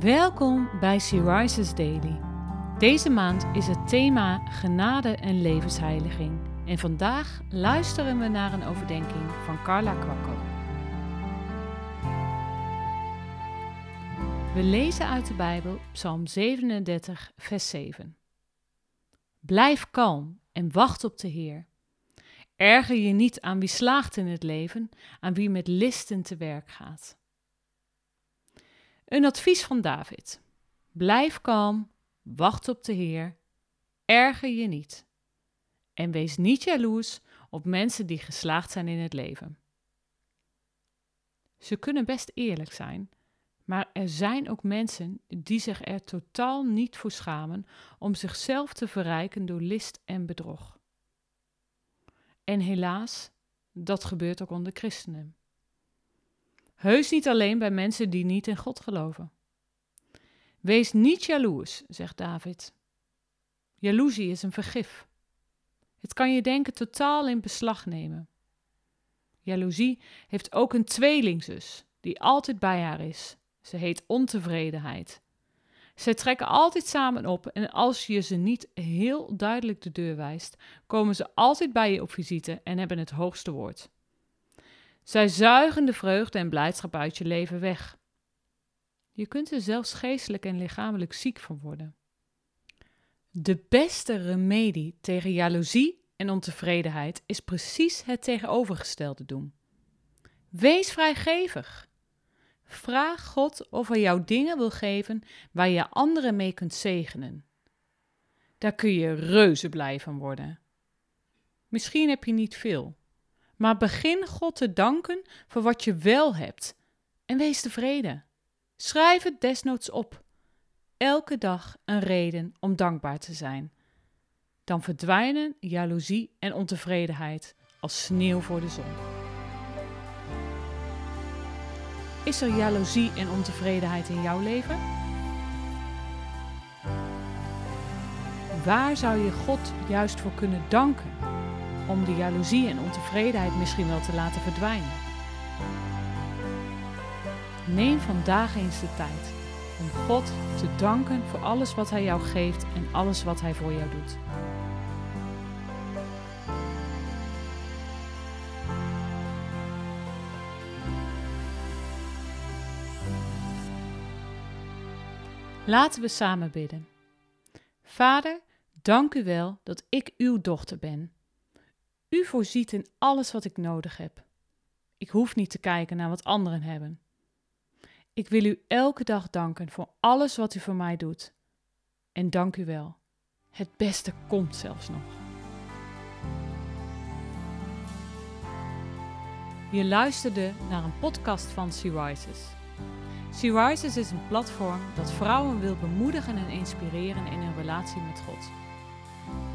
Welkom bij Sea Rises Daily. Deze maand is het thema genade en levensheiliging. En vandaag luisteren we naar een overdenking van Carla Kwakko. We lezen uit de Bijbel Psalm 37, vers 7. Blijf kalm en wacht op de Heer. Erger je niet aan wie slaagt in het leven, aan wie met listen te werk gaat. Een advies van David. Blijf kalm, wacht op de Heer, erger je niet. En wees niet jaloers op mensen die geslaagd zijn in het leven. Ze kunnen best eerlijk zijn, maar er zijn ook mensen die zich er totaal niet voor schamen om zichzelf te verrijken door list en bedrog. En helaas, dat gebeurt ook onder christenen. Heus niet alleen bij mensen die niet in God geloven. Wees niet jaloers, zegt David. Jaloezie is een vergif. Het kan je denken totaal in beslag nemen. Jaloezie heeft ook een tweelingzus die altijd bij haar is. Ze heet ontevredenheid. Zij trekken altijd samen op en als je ze niet heel duidelijk de deur wijst, komen ze altijd bij je op visite en hebben het hoogste woord. Zij zuigen de vreugde en blijdschap uit je leven weg. Je kunt er zelfs geestelijk en lichamelijk ziek van worden. De beste remedie tegen jaloezie en ontevredenheid is precies het tegenovergestelde doen. Wees vrijgevig. Vraag God of hij jou dingen wil geven waar je anderen mee kunt zegenen. Daar kun je reuze blij van worden. Misschien heb je niet veel, maar begin God te danken voor wat je wel hebt en wees tevreden. Schrijf het desnoods op. Elke dag een reden om dankbaar te zijn. Dan verdwijnen jaloezie en ontevredenheid als sneeuw voor de zon. Is er jaloezie en ontevredenheid in jouw leven? Waar zou je God juist voor kunnen danken? Om de jaloezie en ontevredenheid misschien wel te laten verdwijnen. Neem vandaag eens de tijd om God te danken voor alles wat Hij jou geeft en alles wat Hij voor jou doet. Laten we samen bidden. Vader, dank u wel dat ik uw dochter ben u voorziet in alles wat ik nodig heb. Ik hoef niet te kijken naar wat anderen hebben. Ik wil u elke dag danken voor alles wat u voor mij doet. En dank u wel. Het beste komt zelfs nog. Je luisterde naar een podcast van Sea Rises. Sea Rises is een platform dat vrouwen wil bemoedigen en inspireren in hun relatie met God.